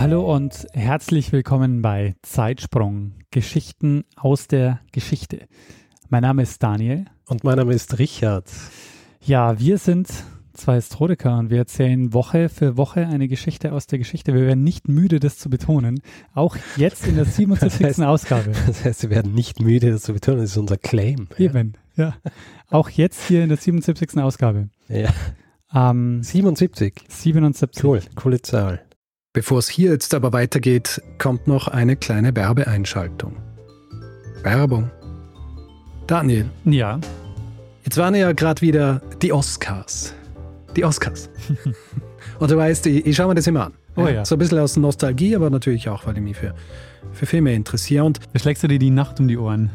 Hallo und herzlich willkommen bei Zeitsprung, Geschichten aus der Geschichte. Mein Name ist Daniel. Und mein Name ist Richard. Ja, wir sind zwei Historiker und wir erzählen Woche für Woche eine Geschichte aus der Geschichte. Wir werden nicht müde, das zu betonen. Auch jetzt in der 77. Das heißt, Ausgabe. Das heißt, wir werden nicht müde, das zu betonen. Das ist unser Claim. Eben, ja. ja. Auch jetzt hier in der 77. Ausgabe. Ja. Ähm, 77. 77. Cool, coole Zahl. Bevor es hier jetzt aber weitergeht, kommt noch eine kleine Werbeeinschaltung. Werbung. Daniel. Ja. Jetzt waren ja gerade wieder die Oscars. Die Oscars. Und du weißt, ich, ich schaue mir das immer an. Oh ja. So ein bisschen aus Nostalgie, aber natürlich auch, weil ich mich für, für Filme interessiere. Und da schlägst du dir die Nacht um die Ohren.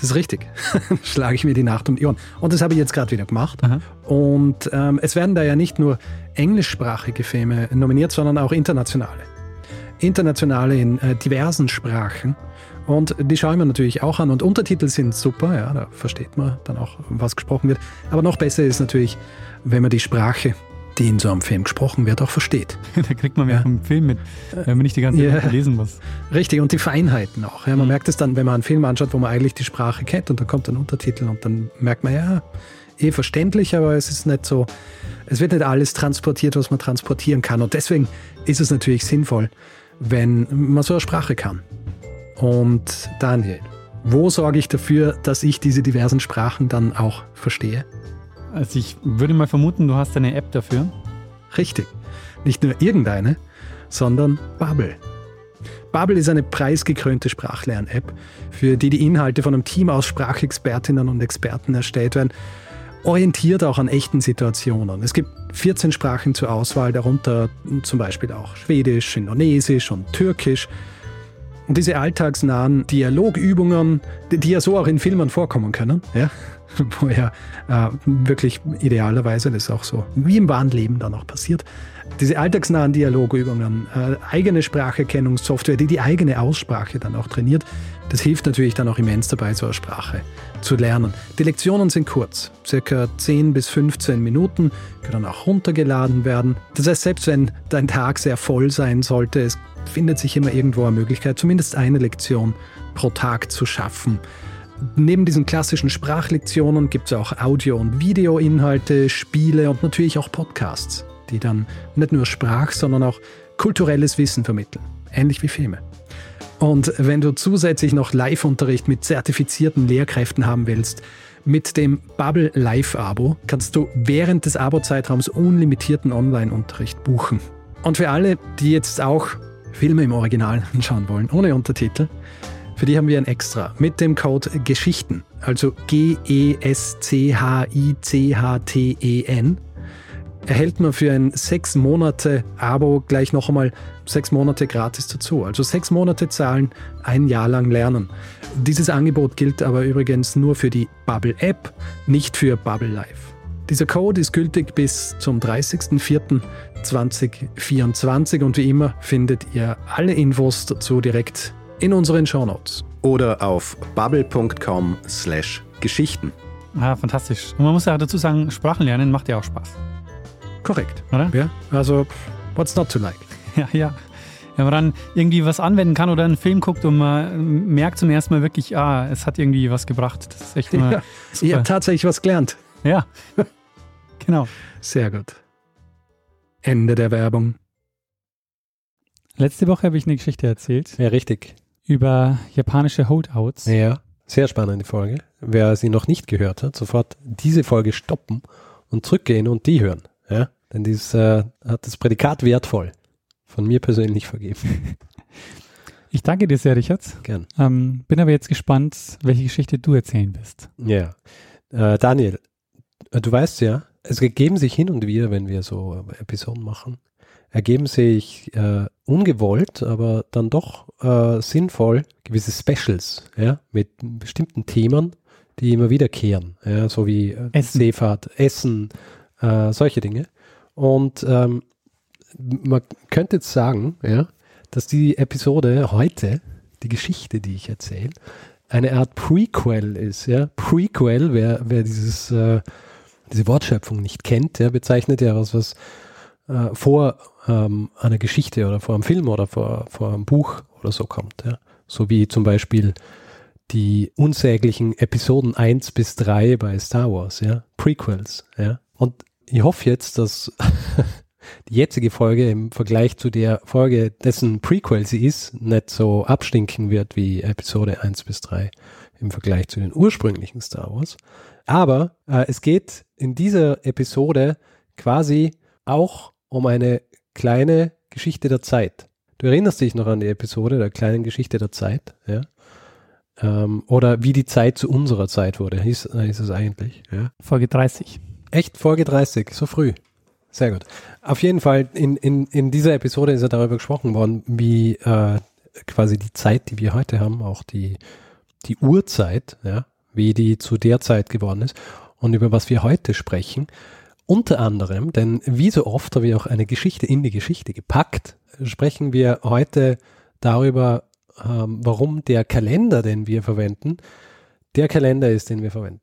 Das ist richtig. Schlage ich mir die Nacht um die Ohren. Und das habe ich jetzt gerade wieder gemacht. Aha. Und ähm, es werden da ja nicht nur englischsprachige Filme nominiert, sondern auch internationale. Internationale in äh, diversen Sprachen. Und die schaue ich mir natürlich auch an. Und Untertitel sind super, ja, da versteht man dann auch, was gesprochen wird. Aber noch besser ist natürlich, wenn man die Sprache die in so einem Film gesprochen wird, auch versteht. da kriegt man mehr ja. vom Film mit, wenn man nicht die ganze Zeit ja. lesen muss. Richtig, und die Feinheiten auch. Ja, man mhm. merkt es dann, wenn man einen Film anschaut, wo man eigentlich die Sprache kennt und da kommt ein Untertitel und dann merkt man, ja, eh verständlich, aber es ist nicht so, es wird nicht alles transportiert, was man transportieren kann. Und deswegen ist es natürlich sinnvoll, wenn man so eine Sprache kann. Und Daniel, wo sorge ich dafür, dass ich diese diversen Sprachen dann auch verstehe? Also ich würde mal vermuten, du hast eine App dafür. Richtig. Nicht nur irgendeine, sondern Bubble. Bubble ist eine preisgekrönte Sprachlern-App, für die die Inhalte von einem Team aus Sprachexpertinnen und Experten erstellt werden, orientiert auch an echten Situationen. Es gibt 14 Sprachen zur Auswahl, darunter zum Beispiel auch Schwedisch, Indonesisch und Türkisch. Und diese alltagsnahen Dialogübungen, die ja so auch in Filmen vorkommen können, ja, wo ja äh, wirklich idealerweise, das ist auch so wie im wahren Leben dann auch passiert, diese alltagsnahen Dialogübungen, äh, eigene Spracherkennungssoftware, die die eigene Aussprache dann auch trainiert, das hilft natürlich dann auch immens dabei, so eine Sprache zu lernen. Die Lektionen sind kurz, circa 10 bis 15 Minuten, können auch runtergeladen werden. Das heißt, selbst wenn dein Tag sehr voll sein sollte, es findet sich immer irgendwo eine Möglichkeit, zumindest eine Lektion pro Tag zu schaffen. Neben diesen klassischen Sprachlektionen gibt es auch Audio- und Videoinhalte, Spiele und natürlich auch Podcasts, die dann nicht nur Sprach, sondern auch kulturelles Wissen vermitteln, ähnlich wie Filme. Und wenn du zusätzlich noch Live-Unterricht mit zertifizierten Lehrkräften haben willst, mit dem Bubble Live-Abo kannst du während des Abo-Zeitraums unlimitierten Online-Unterricht buchen. Und für alle, die jetzt auch Filme im Original anschauen wollen, ohne Untertitel, für die haben wir ein Extra mit dem Code Geschichten, also G-E-S-C-H-I-C-H-T-E-N, erhält man für ein sechs Monate Abo gleich noch einmal sechs Monate gratis dazu. Also sechs Monate zahlen, ein Jahr lang lernen. Dieses Angebot gilt aber übrigens nur für die Bubble App, nicht für Bubble Live. Dieser Code ist gültig bis zum 30.04.2024 und wie immer findet ihr alle Infos dazu direkt in unseren Shownotes. Oder auf bubble.com slash Geschichten. Ah, fantastisch. Und man muss ja dazu sagen, Sprachen lernen macht ja auch Spaß. Korrekt. Oder? Ja, also what's not to like? Ja, ja. Wenn man dann irgendwie was anwenden kann oder einen Film guckt und man merkt zum ersten Mal wirklich, ah, es hat irgendwie was gebracht. Das ist echt immer ja, super. Ihr habt tatsächlich was gelernt. Ja, genau. Sehr gut. Ende der Werbung. Letzte Woche habe ich eine Geschichte erzählt. Ja, richtig über japanische Holdouts. Ja, sehr spannende Folge. Wer sie noch nicht gehört hat, sofort diese Folge stoppen und zurückgehen und die hören. Ja? Denn dies äh, hat das Prädikat wertvoll. Von mir persönlich vergeben. Ich danke dir sehr, Richard. Gern. Ähm, bin aber jetzt gespannt, welche Geschichte du erzählen wirst. Ja. Äh, Daniel, äh, du weißt ja, es ergeben sich hin und wieder, wenn wir so Episoden machen, ergeben sich äh, ungewollt, aber dann doch äh, sinnvoll gewisse Specials, ja, mit bestimmten Themen, die immer wiederkehren, ja, so wie äh, Essen. Seefahrt, Essen, äh, solche Dinge. Und ähm, man könnte jetzt sagen, ja, dass die Episode heute, die Geschichte, die ich erzähle, eine Art Prequel ist. Ja? Prequel, wer, wer dieses, äh, diese Wortschöpfung nicht kennt, ja, bezeichnet ja was, was äh, vor ähm, einer Geschichte oder vor einem Film oder vor, vor einem Buch oder so kommt. Ja? So wie zum Beispiel die unsäglichen Episoden 1 bis 3 bei Star Wars, ja, Prequels, ja. Und ich hoffe jetzt, dass die jetzige Folge im Vergleich zu der Folge, dessen Prequel sie ist, nicht so abstinken wird wie Episode 1 bis 3 im Vergleich zu den ursprünglichen Star Wars. Aber äh, es geht in dieser Episode quasi auch um eine kleine Geschichte der Zeit. Du erinnerst dich noch an die Episode der kleinen Geschichte der Zeit, ja? Ähm, oder wie die Zeit zu unserer Zeit wurde, hieß, hieß es eigentlich, ja? Folge 30. Echt Folge 30, so früh. Sehr gut. Auf jeden Fall, in, in, in dieser Episode ist ja darüber gesprochen worden, wie äh, quasi die Zeit, die wir heute haben, auch die, die Uhrzeit, ja, wie die zu der Zeit geworden ist und über was wir heute sprechen. Unter anderem, denn wie so oft habe ich auch eine Geschichte in die Geschichte gepackt, sprechen wir heute darüber, ähm, warum der Kalender, den wir verwenden, der Kalender ist, den wir verwenden.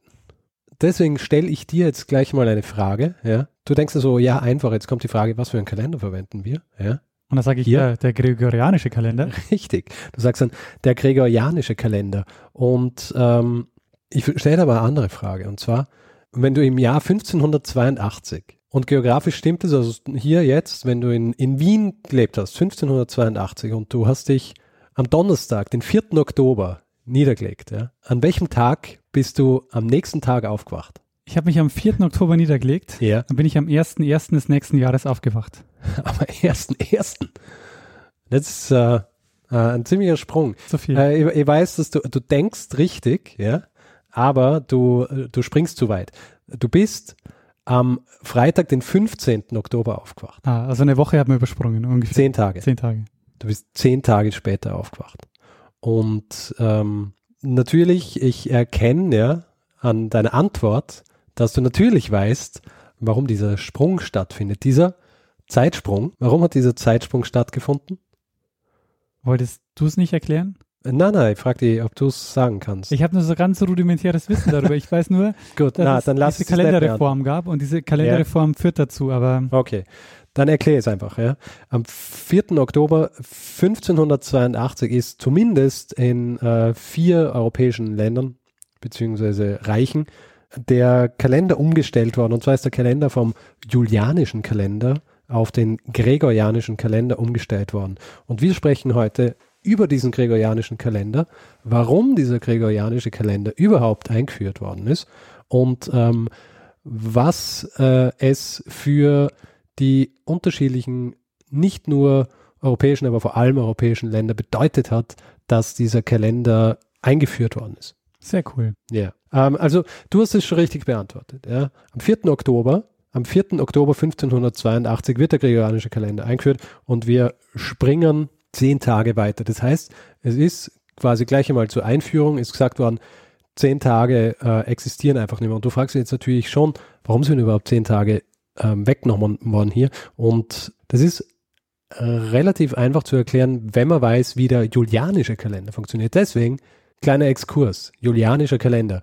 Deswegen stelle ich dir jetzt gleich mal eine Frage. Ja? Du denkst so, ja, einfach, jetzt kommt die Frage, was für einen Kalender verwenden wir? Ja? Und dann sage ich, ja, der gregorianische Kalender. Richtig. Du sagst dann, der gregorianische Kalender. Und ähm, ich stelle aber eine andere Frage. Und zwar, wenn du im Jahr 1582 und geografisch stimmt es, also hier jetzt, wenn du in, in Wien gelebt hast, 1582 und du hast dich am Donnerstag, den 4. Oktober, niedergelegt, ja, an welchem Tag bist du am nächsten Tag aufgewacht? Ich habe mich am 4. Oktober niedergelegt. Ja. Dann bin ich am 1.1. des nächsten Jahres aufgewacht. Am 1.1. Das ist äh, äh, ein ziemlicher Sprung. So viel. Äh, ich, ich weiß, dass du, du denkst richtig, ja, aber du, du springst zu weit. Du bist am Freitag, den 15. Oktober aufgewacht. ah, also eine Woche hat man übersprungen, ungefähr. Zehn Tage. Zehn Tage. Du bist zehn Tage später aufgewacht. Und ähm, natürlich, ich erkenne ja an deiner Antwort, dass du natürlich weißt, warum dieser Sprung stattfindet. Dieser Zeitsprung, warum hat dieser Zeitsprung stattgefunden? Wolltest du es nicht erklären? Nein, nein, ich frage dich, ob du es sagen kannst. Ich habe nur so ganz rudimentäres Wissen darüber. Ich weiß nur, Gut, dass na, es dann lass diese. Kalenderreform gab und diese Kalenderreform führt dazu, aber Okay, dann erkläre es einfach. Ja. Am 4. Oktober 1582 ist zumindest in äh, vier europäischen Ländern beziehungsweise Reichen der Kalender umgestellt worden. Und zwar ist der Kalender vom julianischen Kalender auf den gregorianischen Kalender umgestellt worden. Und wir sprechen heute über diesen gregorianischen Kalender, warum dieser gregorianische Kalender überhaupt eingeführt worden ist und ähm, was äh, es für die unterschiedlichen, nicht nur europäischen, aber vor allem europäischen Länder bedeutet hat, dass dieser Kalender eingeführt worden ist. sehr cool. Ja. Ähm, also du hast es schon richtig beantwortet. Ja. Am 4. Oktober, am 4. Oktober 1582 wird der gregorianische Kalender eingeführt und wir springen zehn Tage weiter. Das heißt, es ist quasi gleich einmal zur Einführung, ist gesagt worden, zehn Tage äh, existieren einfach nicht mehr. Und du fragst dich jetzt natürlich schon, warum sind überhaupt zehn Tage ähm, weggenommen worden hier? Und das ist äh, relativ einfach zu erklären, wenn man weiß, wie der julianische Kalender funktioniert. Deswegen, kleiner Exkurs, julianischer Kalender.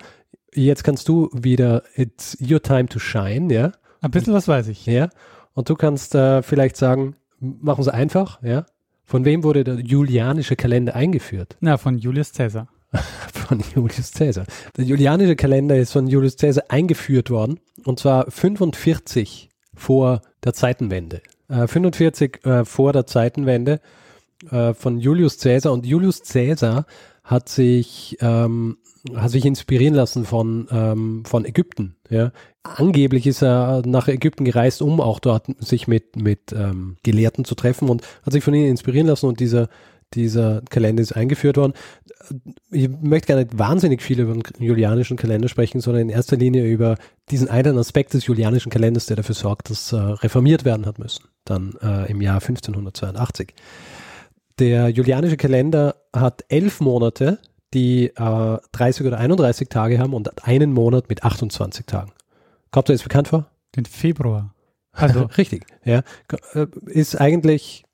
Jetzt kannst du wieder, it's your time to shine, ja? Ein bisschen was weiß ich. Ja. Und du kannst äh, vielleicht sagen, machen wir es einfach, ja? Von wem wurde der julianische Kalender eingeführt? Na, von Julius Caesar. Von Julius Caesar. Der julianische Kalender ist von Julius Caesar eingeführt worden und zwar 45 vor der Zeitenwende. Äh, 45 äh, vor der Zeitenwende äh, von Julius Caesar und Julius Caesar hat sich ähm, hat sich inspirieren lassen von ähm, von Ägypten. Ja, angeblich ist er nach Ägypten gereist, um auch dort sich mit mit ähm, Gelehrten zu treffen und hat sich von ihnen inspirieren lassen und dieser dieser Kalender ist eingeführt worden. Ich möchte gar nicht wahnsinnig viel über den julianischen Kalender sprechen, sondern in erster Linie über diesen einen Aspekt des julianischen Kalenders, der dafür sorgt, dass äh, reformiert werden hat müssen, dann äh, im Jahr 1582. Der julianische Kalender hat elf Monate, die äh, 30 oder 31 Tage haben und einen Monat mit 28 Tagen. Kommt dir das bekannt vor? Den Februar. Also richtig, ja. Äh, ist eigentlich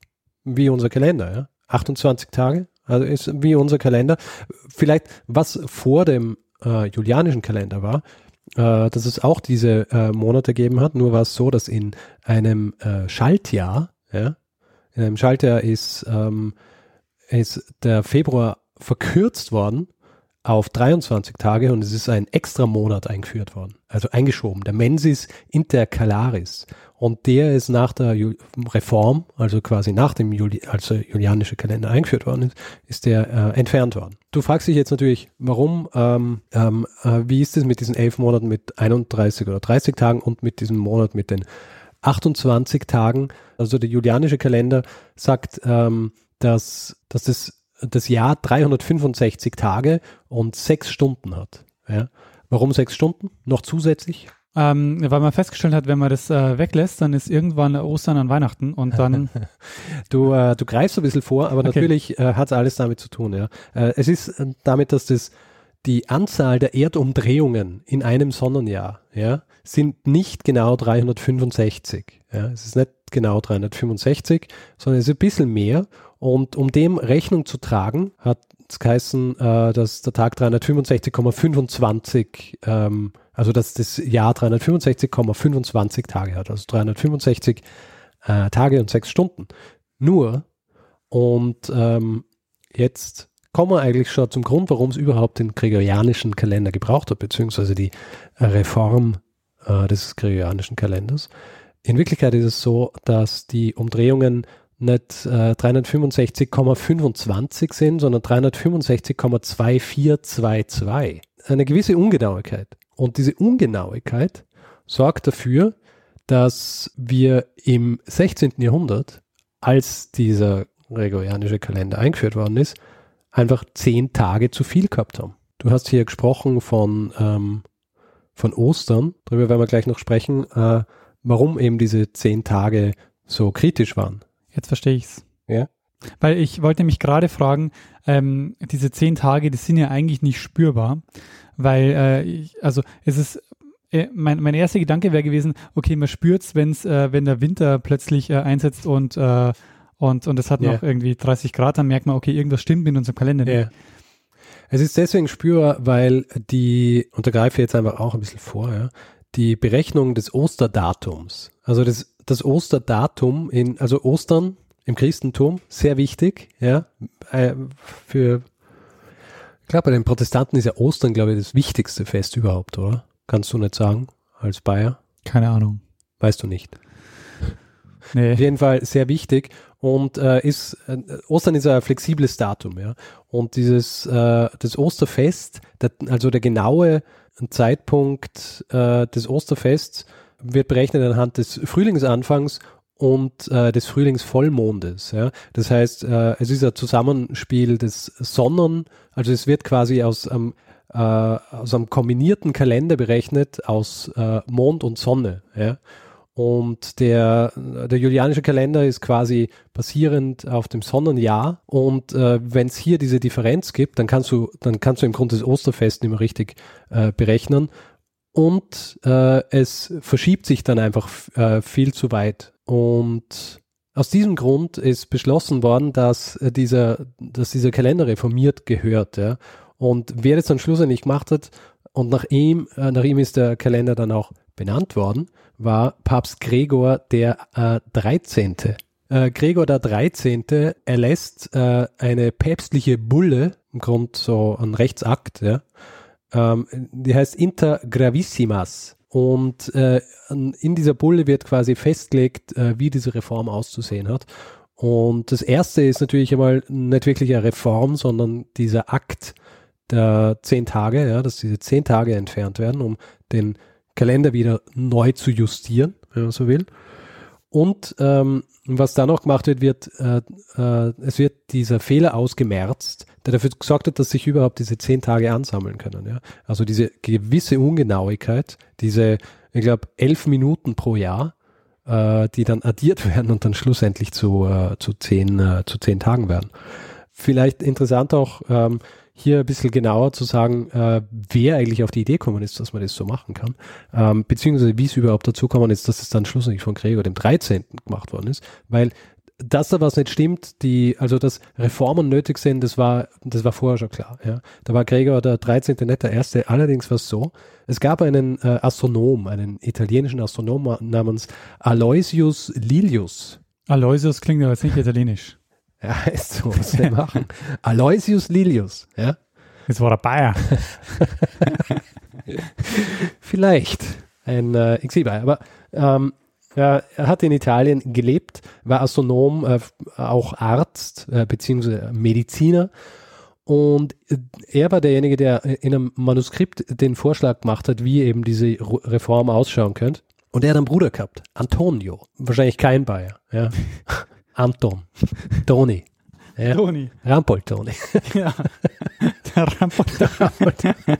wie unser Kalender, ja. 28 Tage, also ist wie unser Kalender. Vielleicht, was vor dem äh, julianischen Kalender war, äh, dass es auch diese äh, Monate gegeben hat, nur war es so, dass in einem äh, Schaltjahr, ja, in einem Schaltjahr ist, ähm, ist der Februar verkürzt worden auf 23 Tage und es ist ein extra Monat eingeführt worden, also eingeschoben, der Mensis Intercalaris. Und der ist nach der Reform, also quasi nach dem Juli, als der julianische Kalender eingeführt worden ist, ist der äh, entfernt worden. Du fragst dich jetzt natürlich, warum, ähm, ähm, äh, wie ist es mit diesen elf Monaten mit 31 oder 30 Tagen und mit diesem Monat mit den 28 Tagen? Also der julianische Kalender sagt, ähm, dass, dass das das Jahr 365 Tage und sechs Stunden hat. Ja. Warum sechs Stunden? Noch zusätzlich? Ähm, weil man festgestellt hat, wenn man das äh, weglässt, dann ist irgendwann Ostern an Weihnachten und dann. du, äh, du greifst ein bisschen vor, aber okay. natürlich äh, hat es alles damit zu tun. Ja. Äh, es ist äh, damit, dass das die Anzahl der Erdumdrehungen in einem Sonnenjahr ja, sind nicht genau 365. Ja. Es ist nicht genau 365, sondern es ist ein bisschen mehr und um dem Rechnung zu tragen, hat es geheißen, äh, dass der Tag 365,25, ähm, also dass das Jahr 365,25 Tage hat, also 365 äh, Tage und sechs Stunden. Nur, und ähm, jetzt kommen wir eigentlich schon zum Grund, warum es überhaupt den gregorianischen Kalender gebraucht hat, beziehungsweise die Reform äh, des gregorianischen Kalenders. In Wirklichkeit ist es so, dass die Umdrehungen nicht äh, 365,25 sind, sondern 365,2422. Eine gewisse Ungenauigkeit. Und diese Ungenauigkeit sorgt dafür, dass wir im 16. Jahrhundert, als dieser gregorianische Kalender eingeführt worden ist, einfach zehn Tage zu viel gehabt haben. Du hast hier gesprochen von, ähm, von Ostern, darüber werden wir gleich noch sprechen, äh, warum eben diese zehn Tage so kritisch waren. Jetzt verstehe ich's. Ja. Weil ich wollte mich gerade fragen, ähm, diese zehn Tage, die sind ja eigentlich nicht spürbar, weil äh, ich, also es ist äh, mein, mein erster Gedanke wäre gewesen, okay, man spürt's, wenn's, äh, wenn der Winter plötzlich äh, einsetzt und äh, und und es hat yeah. noch irgendwie 30 Grad, dann merkt man, okay, irgendwas stimmt mit unserem Kalender nicht. Yeah. Es ist deswegen spürbar, weil die, und da greife ich jetzt einfach auch ein bisschen vor, ja, die Berechnung des Osterdatums, also das das Osterdatum in, also Ostern im Christentum, sehr wichtig, ja, äh, für, glaube, bei den Protestanten ist ja Ostern, glaube ich, das wichtigste Fest überhaupt, oder? Kannst du nicht sagen, als Bayer? Keine Ahnung. Weißt du nicht. Nee. Auf jeden Fall sehr wichtig und äh, ist äh, Ostern ist ein flexibles Datum, ja. Und dieses äh, das Osterfest, der, also der genaue Zeitpunkt äh, des Osterfests wird berechnet anhand des Frühlingsanfangs und äh, des Frühlingsvollmondes. Ja? Das heißt, äh, es ist ein Zusammenspiel des Sonnen, also es wird quasi aus, ähm, äh, aus einem kombinierten Kalender berechnet aus äh, Mond und Sonne. Ja? Und der, der julianische Kalender ist quasi basierend auf dem Sonnenjahr. Und äh, wenn es hier diese Differenz gibt, dann kannst du, dann kannst du im Grunde das Osterfest nicht mehr richtig äh, berechnen und äh, es verschiebt sich dann einfach äh, viel zu weit. Und aus diesem Grund ist beschlossen worden, dass, äh, dieser, dass dieser Kalender reformiert gehört. Ja. Und wer das dann schlussendlich gemacht hat, und nach ihm, äh, nach ihm ist der Kalender dann auch benannt worden, war Papst Gregor der äh, 13. Äh, Gregor der 13. erlässt äh, eine päpstliche Bulle, im Grunde so ein Rechtsakt, ja, ähm, die heißt Inter Gravissimas. Und äh, in dieser Bulle wird quasi festgelegt, äh, wie diese Reform auszusehen hat. Und das erste ist natürlich einmal nicht wirklich eine Reform, sondern dieser Akt der zehn Tage, ja, dass diese zehn Tage entfernt werden, um den Kalender wieder neu zu justieren, wenn man so will. Und ähm, was da noch gemacht wird, wird äh, äh, es wird dieser Fehler ausgemerzt, der dafür gesorgt hat, dass sich überhaupt diese zehn Tage ansammeln können. Ja? Also diese gewisse Ungenauigkeit, diese, ich glaube, elf Minuten pro Jahr, äh, die dann addiert werden und dann schlussendlich zu, äh, zu, zehn, äh, zu zehn Tagen werden. Vielleicht interessant auch, ähm, hier ein bisschen genauer zu sagen, äh, wer eigentlich auf die Idee gekommen ist, dass man das so machen kann, ähm, beziehungsweise wie es überhaupt dazu gekommen ist, dass es dann schlussendlich von Gregor dem 13. gemacht worden ist, weil dass da was nicht stimmt, die, also dass Reformen nötig sind, das war, das war vorher schon klar. Ja. Da war Gregor der 13. nicht der erste. Allerdings war es so, es gab einen äh, Astronom, einen italienischen Astronom namens Aloysius Lilius. Aloysius klingt aber jetzt nicht italienisch. Ja, ist so, was wir machen. Aloysius Lilius, ja. Jetzt war er Bayer. Vielleicht ein äh, Exilbayer, aber ähm, er hat in Italien gelebt, war Astronom, äh, auch Arzt äh, bzw. Mediziner. Und äh, er war derjenige, der in einem Manuskript den Vorschlag gemacht hat, wie eben diese Reform ausschauen könnte. Und er hat einen Bruder gehabt, Antonio. Wahrscheinlich kein Bayer. Ja. Anton. Toni. Ja. Toni. Rampold Toni. Ja. Der Rampold.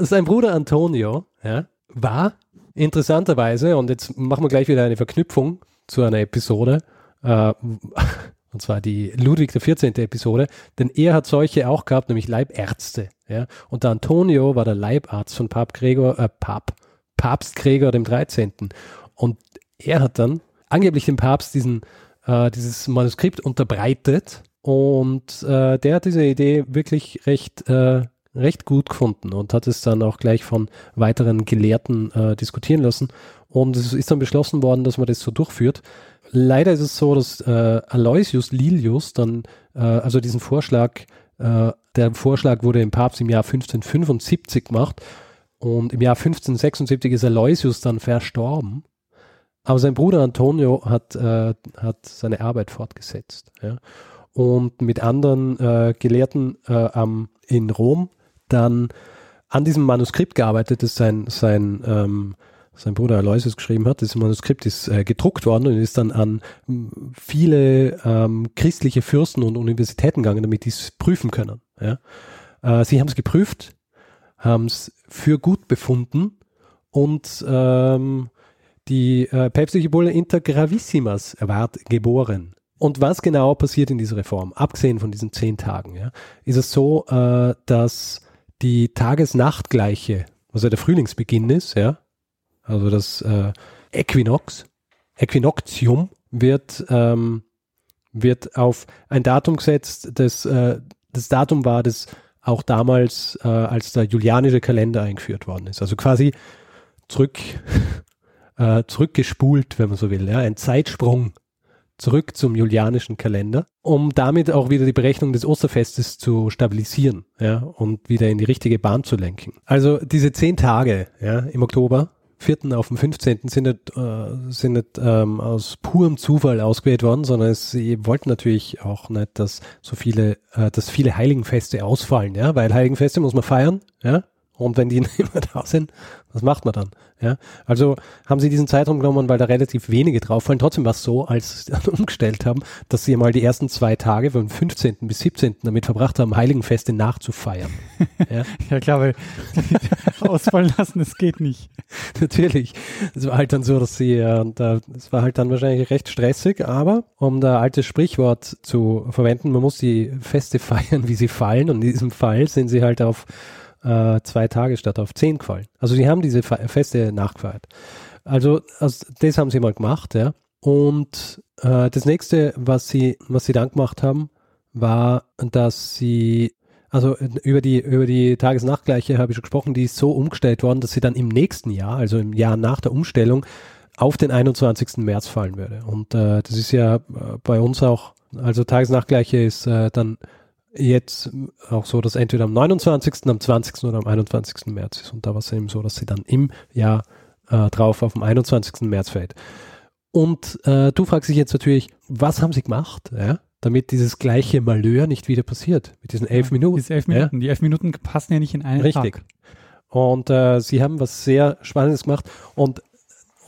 Sein Bruder Antonio ja, war interessanterweise, und jetzt machen wir gleich wieder eine Verknüpfung zu einer Episode, äh, und zwar die Ludwig XIV. Episode, denn er hat solche auch gehabt, nämlich Leibärzte. Ja? Und der Antonio war der Leibarzt von Papst Gregor, äh, Pap, Papst Gregor dem 13. Und er hat dann angeblich dem Papst diesen, äh, dieses Manuskript unterbreitet und äh, der hat diese Idee wirklich recht, äh, recht gut gefunden und hat es dann auch gleich von weiteren Gelehrten äh, diskutieren lassen. Und es ist dann beschlossen worden, dass man das so durchführt. Leider ist es so, dass äh, Aloysius Lilius dann, äh, also diesen Vorschlag, äh, der Vorschlag wurde im Papst im Jahr 1575 gemacht und im Jahr 1576 ist Aloysius dann verstorben. Aber sein Bruder Antonio hat, äh, hat seine Arbeit fortgesetzt. Ja. Und mit anderen äh, Gelehrten äh, am, in Rom dann an diesem Manuskript gearbeitet, das sein, sein, ähm, sein Bruder Aloysius geschrieben hat. Das Manuskript ist äh, gedruckt worden und ist dann an viele ähm, christliche Fürsten und Universitäten gegangen, damit die es prüfen können. Ja. Äh, sie haben es geprüft, haben es für gut befunden und ähm, die äh, päpstliche Bulle Inter Gravissimas ward geboren. Und was genau passiert in dieser Reform, abgesehen von diesen zehn Tagen, ja, ist es so, äh, dass die Tages-Nacht-Gleiche, was ja der Frühlingsbeginn ist, ja, also das äh, Äquinox, Äquinoctium wird, ähm, wird auf ein Datum gesetzt, das, äh, das Datum war, das auch damals, äh, als der julianische Kalender eingeführt worden ist. Also quasi zurück äh, zurückgespult, wenn man so will, ja, ein Zeitsprung zurück zum julianischen Kalender, um damit auch wieder die Berechnung des Osterfestes zu stabilisieren ja, und wieder in die richtige Bahn zu lenken. Also diese zehn Tage ja, im Oktober, 4. auf den 15. sind nicht, äh, sind nicht ähm, aus purem Zufall ausgewählt worden, sondern es, sie wollten natürlich auch nicht, dass so viele, äh, dass viele Heiligenfeste ausfallen, ja, weil Heiligenfeste muss man feiern, ja, und wenn die nicht mehr da sind, was macht man dann? Ja, also haben sie diesen Zeitraum genommen, weil da relativ wenige drauf fallen. Trotzdem war es so, als sie dann umgestellt haben, dass sie mal die ersten zwei Tage vom 15. bis 17. damit verbracht haben, Heiligenfeste nachzufeiern. ja. ja klar, weil ausfallen lassen, das geht nicht. Natürlich. Es war halt dann so, dass sie, äh, es war halt dann wahrscheinlich recht stressig, aber um da altes Sprichwort zu verwenden, man muss die Feste feiern, wie sie fallen. Und in diesem Fall sind sie halt auf äh, zwei Tage statt auf zehn gefallen. Also sie haben diese Feste nachgefeiert. Also, also das haben sie mal gemacht, ja. Und äh, das nächste, was sie, was sie dann gemacht haben, war, dass sie, also über die, über die Tagesnachtgleiche habe ich schon gesprochen, die ist so umgestellt worden, dass sie dann im nächsten Jahr, also im Jahr nach der Umstellung, auf den 21. März fallen würde. Und äh, das ist ja äh, bei uns auch, also Tagesnachtgleiche ist äh, dann jetzt auch so, dass entweder am 29., am 20. oder am 21. März ist. Und da war es eben so, dass sie dann im Jahr äh, drauf auf dem 21. März fällt. Und äh, du fragst dich jetzt natürlich, was haben sie gemacht, ja, damit dieses gleiche Malheur nicht wieder passiert mit diesen elf ja, Minuten? Diese elf Minuten. Ja? Die elf Minuten passen ja nicht in einen Richtig. Tag. Und äh, sie haben was sehr Spannendes gemacht und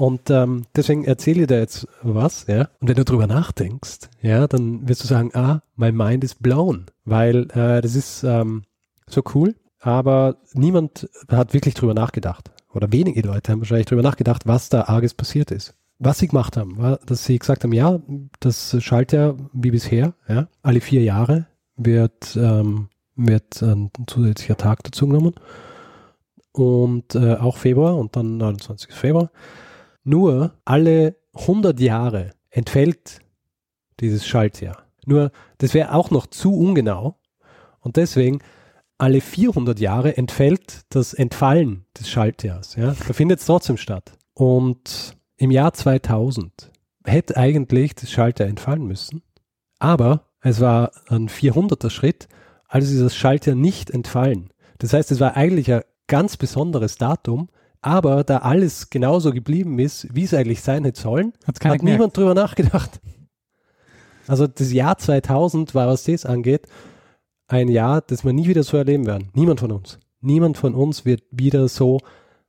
Und ähm, deswegen erzähle ich dir jetzt was, ja. Und wenn du drüber nachdenkst, ja, dann wirst du sagen, ah, my mind is blown, weil äh, das ist ähm, so cool, aber niemand hat wirklich drüber nachgedacht. Oder wenige Leute haben wahrscheinlich drüber nachgedacht, was da arges passiert ist. Was sie gemacht haben, war, dass sie gesagt haben, ja, das Schaltjahr wie bisher, ja, alle vier Jahre wird, ähm, wird ein zusätzlicher Tag dazu genommen. Und äh, auch Februar und dann 29. Februar. Nur alle 100 Jahre entfällt dieses Schaltjahr. Nur, das wäre auch noch zu ungenau. Und deswegen, alle 400 Jahre entfällt das Entfallen des Schaltjahrs. Ja? Da findet es trotzdem statt. Und im Jahr 2000 hätte eigentlich das Schaltjahr entfallen müssen. Aber es war ein 400er Schritt, also ist das Schaltjahr nicht entfallen. Das heißt, es war eigentlich ein ganz besonderes Datum, aber da alles genauso geblieben ist, wie es eigentlich sein hätte sollen, hat keiner niemand drüber nachgedacht. Also das Jahr 2000 war, was das angeht, ein Jahr, das wir nie wieder so erleben werden. Niemand von uns. Niemand von uns wird wieder so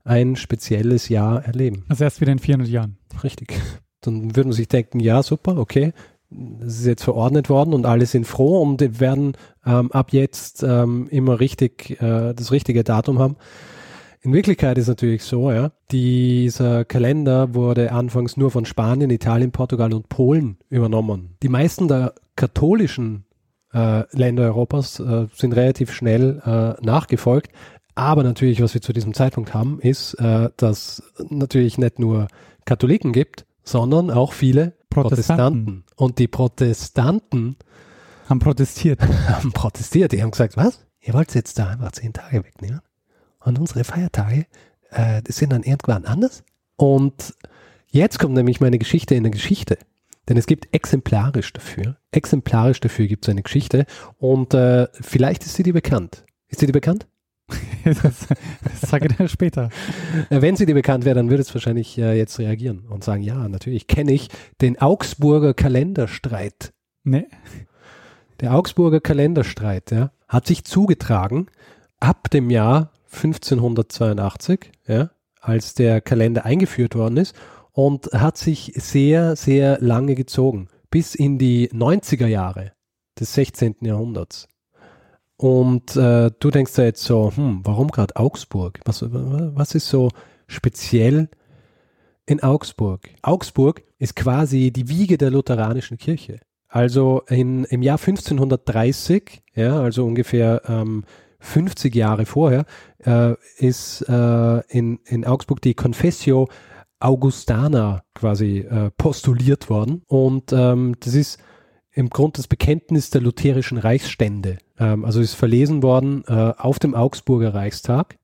ein spezielles Jahr erleben. Also erst wieder in 400 Jahren. Richtig. Dann würde man sich denken, ja, super, okay, es ist jetzt verordnet worden und alle sind froh und werden ähm, ab jetzt ähm, immer richtig äh, das richtige Datum haben. In Wirklichkeit ist natürlich so, ja, dieser Kalender wurde anfangs nur von Spanien, Italien, Portugal und Polen übernommen. Die meisten der katholischen äh, Länder Europas äh, sind relativ schnell äh, nachgefolgt. Aber natürlich, was wir zu diesem Zeitpunkt haben, ist, äh, dass natürlich nicht nur Katholiken gibt, sondern auch viele Protestanten. Protestanten. Und die Protestanten Haben protestiert. haben protestiert. Die haben gesagt, was? Ihr wollt jetzt da einfach zehn Tage wegnehmen? Und unsere Feiertage, äh, das sind dann irgendwann anders? Und jetzt kommt nämlich meine Geschichte in der Geschichte. Denn es gibt exemplarisch dafür, exemplarisch dafür gibt es eine Geschichte und äh, vielleicht ist sie dir bekannt. Ist sie dir bekannt? das, das sage ich dir später. Äh, Wenn sie dir bekannt wäre, dann würde es wahrscheinlich äh, jetzt reagieren und sagen, ja, natürlich kenne ich den Augsburger Kalenderstreit. Nee. Der Augsburger Kalenderstreit ja, hat sich zugetragen ab dem Jahr 1582, ja, als der Kalender eingeführt worden ist und hat sich sehr, sehr lange gezogen, bis in die 90er Jahre des 16. Jahrhunderts. Und äh, du denkst da jetzt so, hm, warum gerade Augsburg? Was, was ist so speziell in Augsburg? Augsburg ist quasi die Wiege der lutheranischen Kirche. Also in, im Jahr 1530, ja, also ungefähr ähm, 50 Jahre vorher, äh, ist äh, in, in Augsburg die Confessio Augustana quasi äh, postuliert worden. Und ähm, das ist im Grunde das Bekenntnis der lutherischen Reichsstände. Ähm, also ist verlesen worden äh, auf dem Augsburger Reichstag.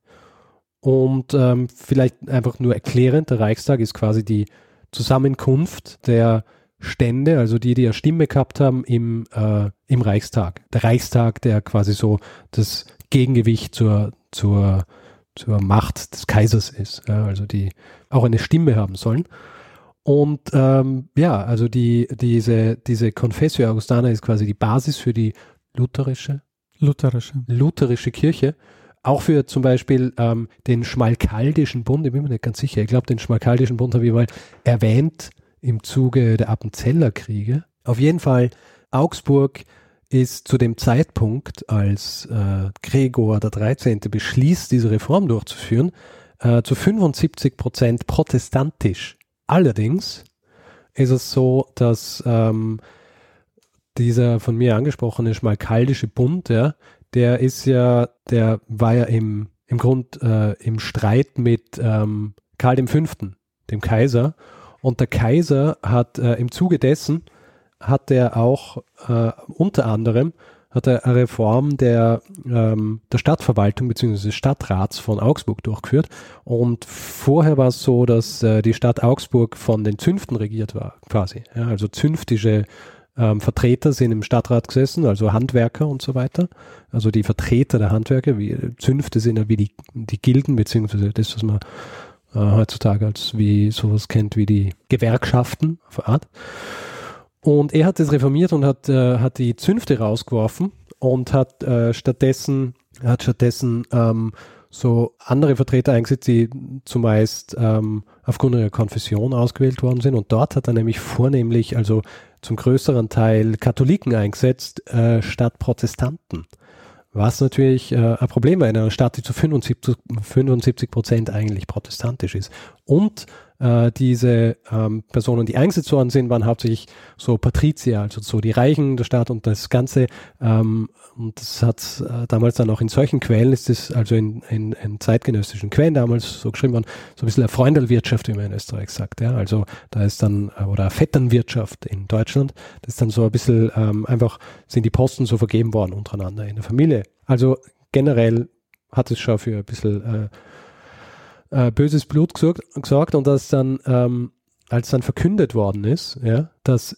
Und ähm, vielleicht einfach nur erklärend, der Reichstag ist quasi die Zusammenkunft der Stände, also die, die ja Stimme gehabt haben im, äh, im Reichstag. Der Reichstag, der quasi so das Gegengewicht zur, zur, zur Macht des Kaisers ist, ja, also die auch eine Stimme haben sollen. Und ähm, ja, also die, diese, diese Confessio Augustana ist quasi die Basis für die lutherische, Lutherische. lutherische Kirche. Auch für zum Beispiel ähm, den Schmalkaldischen Bund, ich bin mir nicht ganz sicher, ich glaube, den Schmalkaldischen Bund habe ich mal erwähnt im Zuge der Appenzeller Kriege. Auf jeden Fall, Augsburg ist zu dem Zeitpunkt, als äh, Gregor der 13. beschließt, diese Reform durchzuführen, äh, zu 75 Prozent protestantisch. Allerdings ist es so, dass ähm, dieser von mir angesprochene Schmalkaldische Bund, ja, der ist ja, der war ja im, im Grund äh, im Streit mit ähm, Karl V., dem Kaiser. Und der Kaiser hat äh, im Zuge dessen hat er auch äh, unter anderem hat er eine Reform der, ähm, der Stadtverwaltung bzw. des Stadtrats von Augsburg durchgeführt. Und vorher war es so, dass äh, die Stadt Augsburg von den Zünften regiert war, quasi. Ja, also zünftische ähm, Vertreter sind im Stadtrat gesessen, also Handwerker und so weiter. Also die Vertreter der Handwerker, wie Zünfte sind ja wie die, die Gilden, beziehungsweise das, was man äh, heutzutage als wie sowas kennt wie die Gewerkschaften auf Art. Und er hat das reformiert und hat, äh, hat die Zünfte rausgeworfen und hat äh, stattdessen, hat stattdessen ähm, so andere Vertreter eingesetzt, die zumeist ähm, aufgrund ihrer Konfession ausgewählt worden sind. Und dort hat er nämlich vornehmlich, also zum größeren Teil Katholiken eingesetzt, äh, statt Protestanten. Was natürlich äh, ein Problem war in einer Stadt, die zu 75 Prozent eigentlich protestantisch ist. Und äh, diese ähm, Personen, die eingesetzt worden sind, waren hauptsächlich so Patrizier, also so die Reichen der Stadt und das Ganze. Ähm, und das hat äh, damals dann auch in solchen Quellen, ist es also in, in, in, zeitgenössischen Quellen damals so geschrieben worden, so ein bisschen eine Freundelwirtschaft, wie man in Österreich sagt. Ja? Also da ist dann, äh, oder Vetternwirtschaft in Deutschland, das ist dann so ein bisschen ähm, einfach, sind die Posten so vergeben worden untereinander in der Familie. Also generell hat es schon für ein bisschen äh, äh, böses Blut gesorgt, gesorgt und dass dann, ähm, als dann verkündet worden ist, ja, dass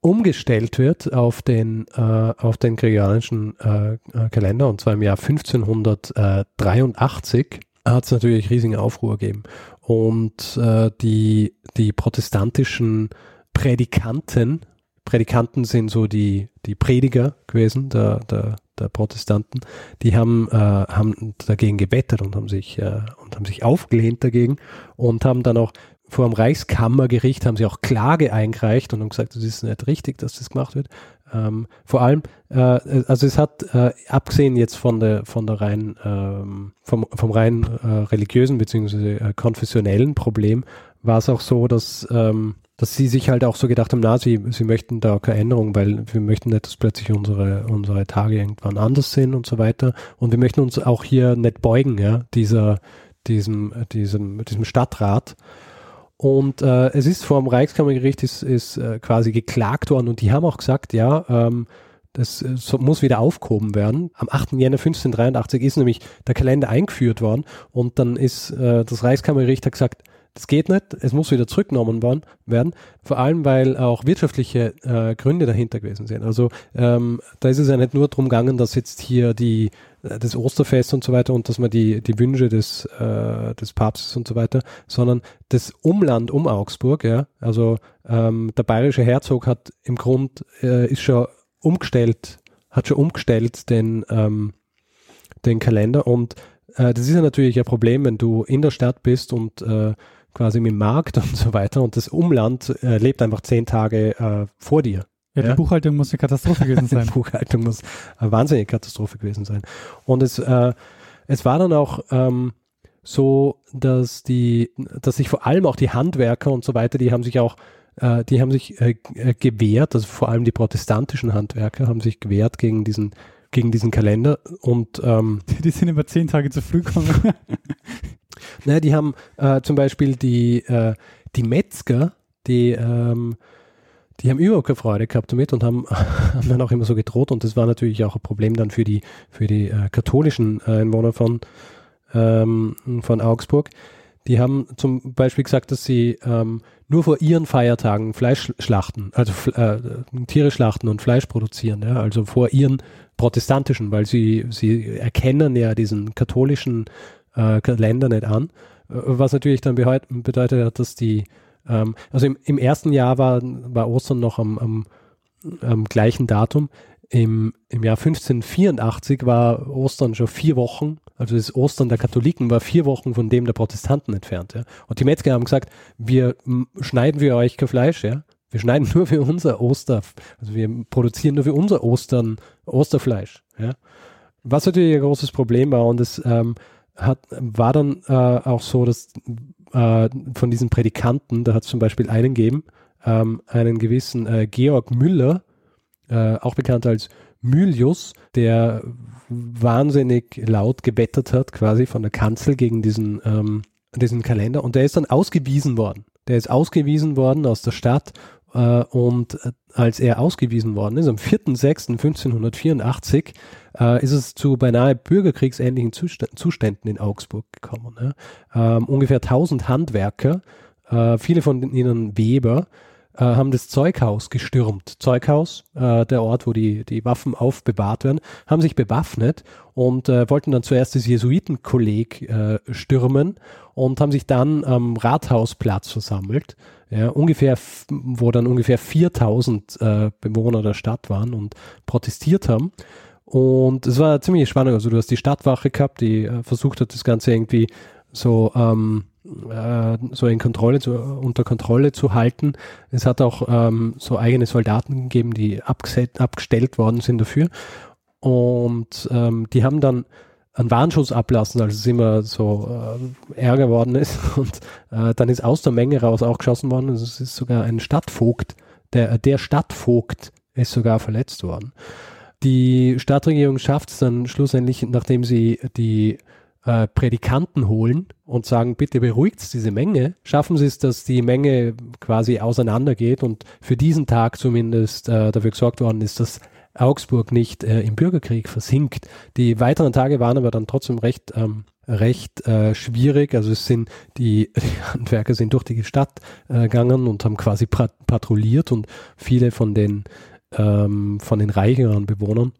umgestellt wird auf den, äh, auf den gregorianischen äh, äh Kalender und zwar im Jahr 1583 hat es natürlich riesigen Aufruhr gegeben. Und äh, die, die protestantischen Prädikanten, Prädikanten sind so die, die Prediger gewesen, der, der, der Protestanten, die haben, äh, haben dagegen gebettet und haben sich äh, und haben sich aufgelehnt dagegen und haben dann auch vor dem Reichskammergericht haben sie auch Klage eingereicht und haben gesagt, das ist nicht richtig, dass das gemacht wird. Ähm, vor allem, äh, also es hat, äh, abgesehen jetzt von der, von der rein, ähm, vom, vom rein äh, religiösen beziehungsweise äh, konfessionellen Problem, war es auch so, dass ähm, dass sie sich halt auch so gedacht haben, na, sie, sie möchten da keine Änderung, weil wir möchten nicht, dass plötzlich unsere, unsere Tage irgendwann anders sind und so weiter. Und wir möchten uns auch hier nicht beugen, ja, dieser, diesem, diesem, diesem Stadtrat. Und äh, es ist vor dem Reichskammergericht ist, ist äh, quasi geklagt worden und die haben auch gesagt, ja, ähm, das äh, so, muss wieder aufgehoben werden. Am 8. Jänner 1583 ist nämlich der Kalender eingeführt worden und dann ist äh, das Reichskammergericht hat gesagt, das geht nicht, es muss wieder zurückgenommen werden, vor allem weil auch wirtschaftliche äh, Gründe dahinter gewesen sind. Also ähm, da ist es ja nicht nur darum gegangen, dass jetzt hier die äh, das Osterfest und so weiter und dass man die, die Wünsche des, äh, des Papstes und so weiter, sondern das Umland um Augsburg, ja, also ähm, der bayerische Herzog hat im Grund, äh, ist schon umgestellt, hat schon umgestellt den, ähm, den Kalender. Und äh, das ist ja natürlich ein Problem, wenn du in der Stadt bist und äh, quasi mit dem Markt und so weiter und das Umland äh, lebt einfach zehn Tage äh, vor dir. Ja, die ja? Buchhaltung muss eine Katastrophe gewesen sein. die Buchhaltung muss eine wahnsinnige Katastrophe gewesen sein. Und es, äh, es war dann auch ähm, so, dass die, dass sich vor allem auch die Handwerker und so weiter, die haben sich auch äh, die haben sich äh, äh gewehrt, also vor allem die protestantischen Handwerker haben sich gewehrt gegen diesen, gegen diesen Kalender und ähm, die sind immer zehn Tage zu früh gekommen. Naja, die haben äh, zum Beispiel die, äh, die Metzger, die, ähm, die haben überhaupt keine Freude gehabt damit und haben, haben dann auch immer so gedroht und das war natürlich auch ein Problem dann für die, für die äh, katholischen äh, Einwohner von, ähm, von Augsburg. Die haben zum Beispiel gesagt, dass sie ähm, nur vor ihren Feiertagen Fleisch schlachten, also äh, Tiere schlachten und Fleisch produzieren, ja, also vor ihren protestantischen, weil sie, sie erkennen ja diesen katholischen äh, Kalender nicht an. Äh, was natürlich dann bedeutet hat, dass die, ähm, also im, im, ersten Jahr war, war Ostern noch am, am, am gleichen Datum. Im, Im Jahr 1584 war Ostern schon vier Wochen, also das Ostern der Katholiken war vier Wochen von dem der Protestanten entfernt. Ja. Und die Metzger haben gesagt, wir schneiden für euch kein Fleisch, ja. Wir schneiden nur für unser Oster, also wir produzieren nur für unser Ostern Osterfleisch. Ja. Was natürlich ein großes Problem war und es ähm, hat, war dann äh, auch so, dass äh, von diesen Prädikanten, da hat es zum Beispiel einen gegeben, ähm, einen gewissen äh, Georg Müller, äh, auch bekannt als Mylius, der wahnsinnig laut gebettert hat, quasi von der Kanzel gegen diesen, ähm, diesen Kalender. Und der ist dann ausgewiesen worden. Der ist ausgewiesen worden aus der Stadt äh, und äh, als er ausgewiesen worden ist, am 4.6.1584, äh, ist es zu beinahe bürgerkriegsähnlichen Zuständen in Augsburg gekommen. Ne? Ähm, ungefähr 1000 Handwerker, äh, viele von ihnen Weber, äh, haben das Zeughaus gestürmt. Zeughaus, äh, der Ort, wo die, die Waffen aufbewahrt werden, haben sich bewaffnet und äh, wollten dann zuerst das Jesuitenkolleg äh, stürmen und haben sich dann am Rathausplatz versammelt ja, ungefähr, wo dann ungefähr 4000 äh, Bewohner der Stadt waren und protestiert haben. Und es war ziemlich spannend. Also du hast die Stadtwache gehabt, die äh, versucht hat, das Ganze irgendwie so, ähm, äh, so in Kontrolle zu, unter Kontrolle zu halten. Es hat auch ähm, so eigene Soldaten gegeben, die abgestellt worden sind dafür. Und ähm, die haben dann einen Warnschuss ablassen, als es immer so äh, Ärger geworden ist. Und äh, dann ist aus der Menge raus auch geschossen worden. Also es ist sogar ein Stadtvogt, der, der Stadtvogt ist sogar verletzt worden. Die Stadtregierung schafft es dann schlussendlich, nachdem sie die äh, Prädikanten holen und sagen, bitte beruhigt diese Menge, schaffen sie es, dass die Menge quasi auseinandergeht und für diesen Tag zumindest äh, dafür gesorgt worden ist, dass Augsburg nicht äh, im Bürgerkrieg versinkt. Die weiteren Tage waren aber dann trotzdem recht ähm, recht äh, schwierig. Also es sind die, die Handwerker sind durch die Stadt äh, gegangen und haben quasi patrouilliert und viele von den ähm, von den reicheren Bewohnern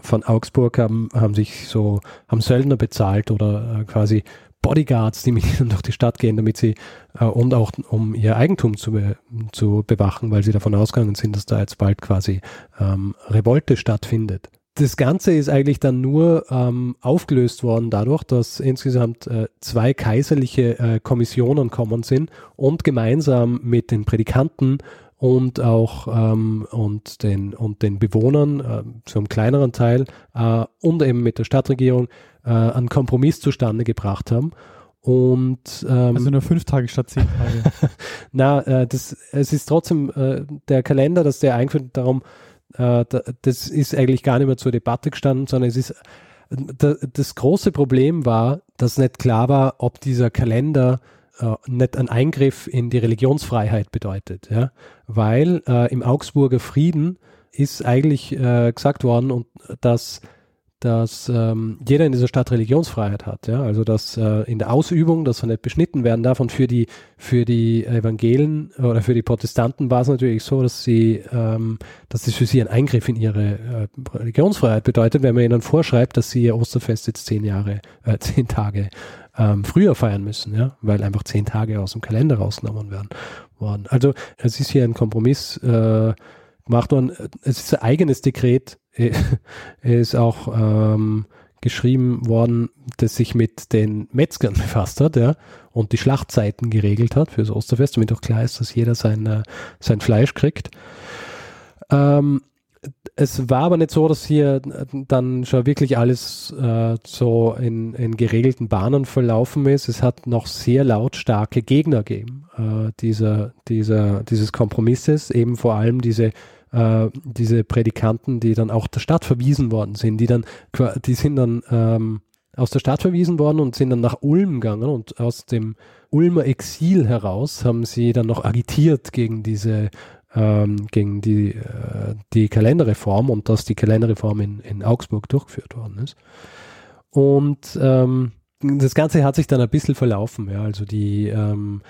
von Augsburg haben, haben sich so, haben Söldner bezahlt oder äh, quasi Bodyguards, die mit ihnen durch die Stadt gehen, damit sie äh, und auch um ihr Eigentum zu, be, zu bewachen, weil sie davon ausgegangen sind, dass da jetzt bald quasi ähm, Revolte stattfindet. Das Ganze ist eigentlich dann nur ähm, aufgelöst worden dadurch, dass insgesamt äh, zwei kaiserliche äh, Kommissionen kommen sind und gemeinsam mit den Prädikanten und auch ähm, und den und den Bewohnern, äh, so einem kleineren Teil äh, und eben mit der Stadtregierung äh, einen Kompromiss zustande gebracht haben. Und ähm, also nur fünf Tage statt zehn Tage. Na, äh, das, es ist trotzdem äh, der Kalender, dass der eingeführt darum, äh, da, das ist eigentlich gar nicht mehr zur Debatte gestanden, sondern es ist da, das große Problem war, dass nicht klar war, ob dieser Kalender äh, nicht ein Eingriff in die Religionsfreiheit bedeutet, ja, weil äh, im Augsburger Frieden ist eigentlich äh, gesagt worden und dass dass ähm, jeder in dieser Stadt Religionsfreiheit hat, ja, also dass äh, in der Ausübung, dass er nicht beschnitten werden darf und für die für die Evangelen oder für die Protestanten war es natürlich so, dass sie ähm, dass das für sie ein Eingriff in ihre äh, Religionsfreiheit bedeutet, wenn man ihnen vorschreibt, dass sie ihr Osterfest jetzt zehn Jahre, äh, zehn Tage ähm, früher feiern müssen, ja, weil einfach zehn Tage aus dem Kalender rausgenommen werden worden. Also es ist hier ein Kompromiss äh, gemacht worden. Es ist ein eigenes Dekret, ist auch ähm, geschrieben worden, das sich mit den Metzgern befasst hat, ja, und die Schlachtzeiten geregelt hat für das Osterfest, damit auch klar ist, dass jeder sein, äh, sein Fleisch kriegt. Ähm, es war aber nicht so, dass hier dann schon wirklich alles äh, so in, in, geregelten Bahnen verlaufen ist. Es hat noch sehr lautstarke Gegner gegeben, äh, dieser, dieser, dieses Kompromisses, eben vor allem diese, äh, diese Prädikanten, die dann auch der Stadt verwiesen worden sind, die dann, die sind dann ähm, aus der Stadt verwiesen worden und sind dann nach Ulm gegangen und aus dem Ulmer Exil heraus haben sie dann noch agitiert gegen diese ähm, gegen die, äh, die Kalenderreform und dass die Kalenderreform in, in Augsburg durchgeführt worden ist. Und ähm, das Ganze hat sich dann ein bisschen verlaufen. Ja. Also die, ähm,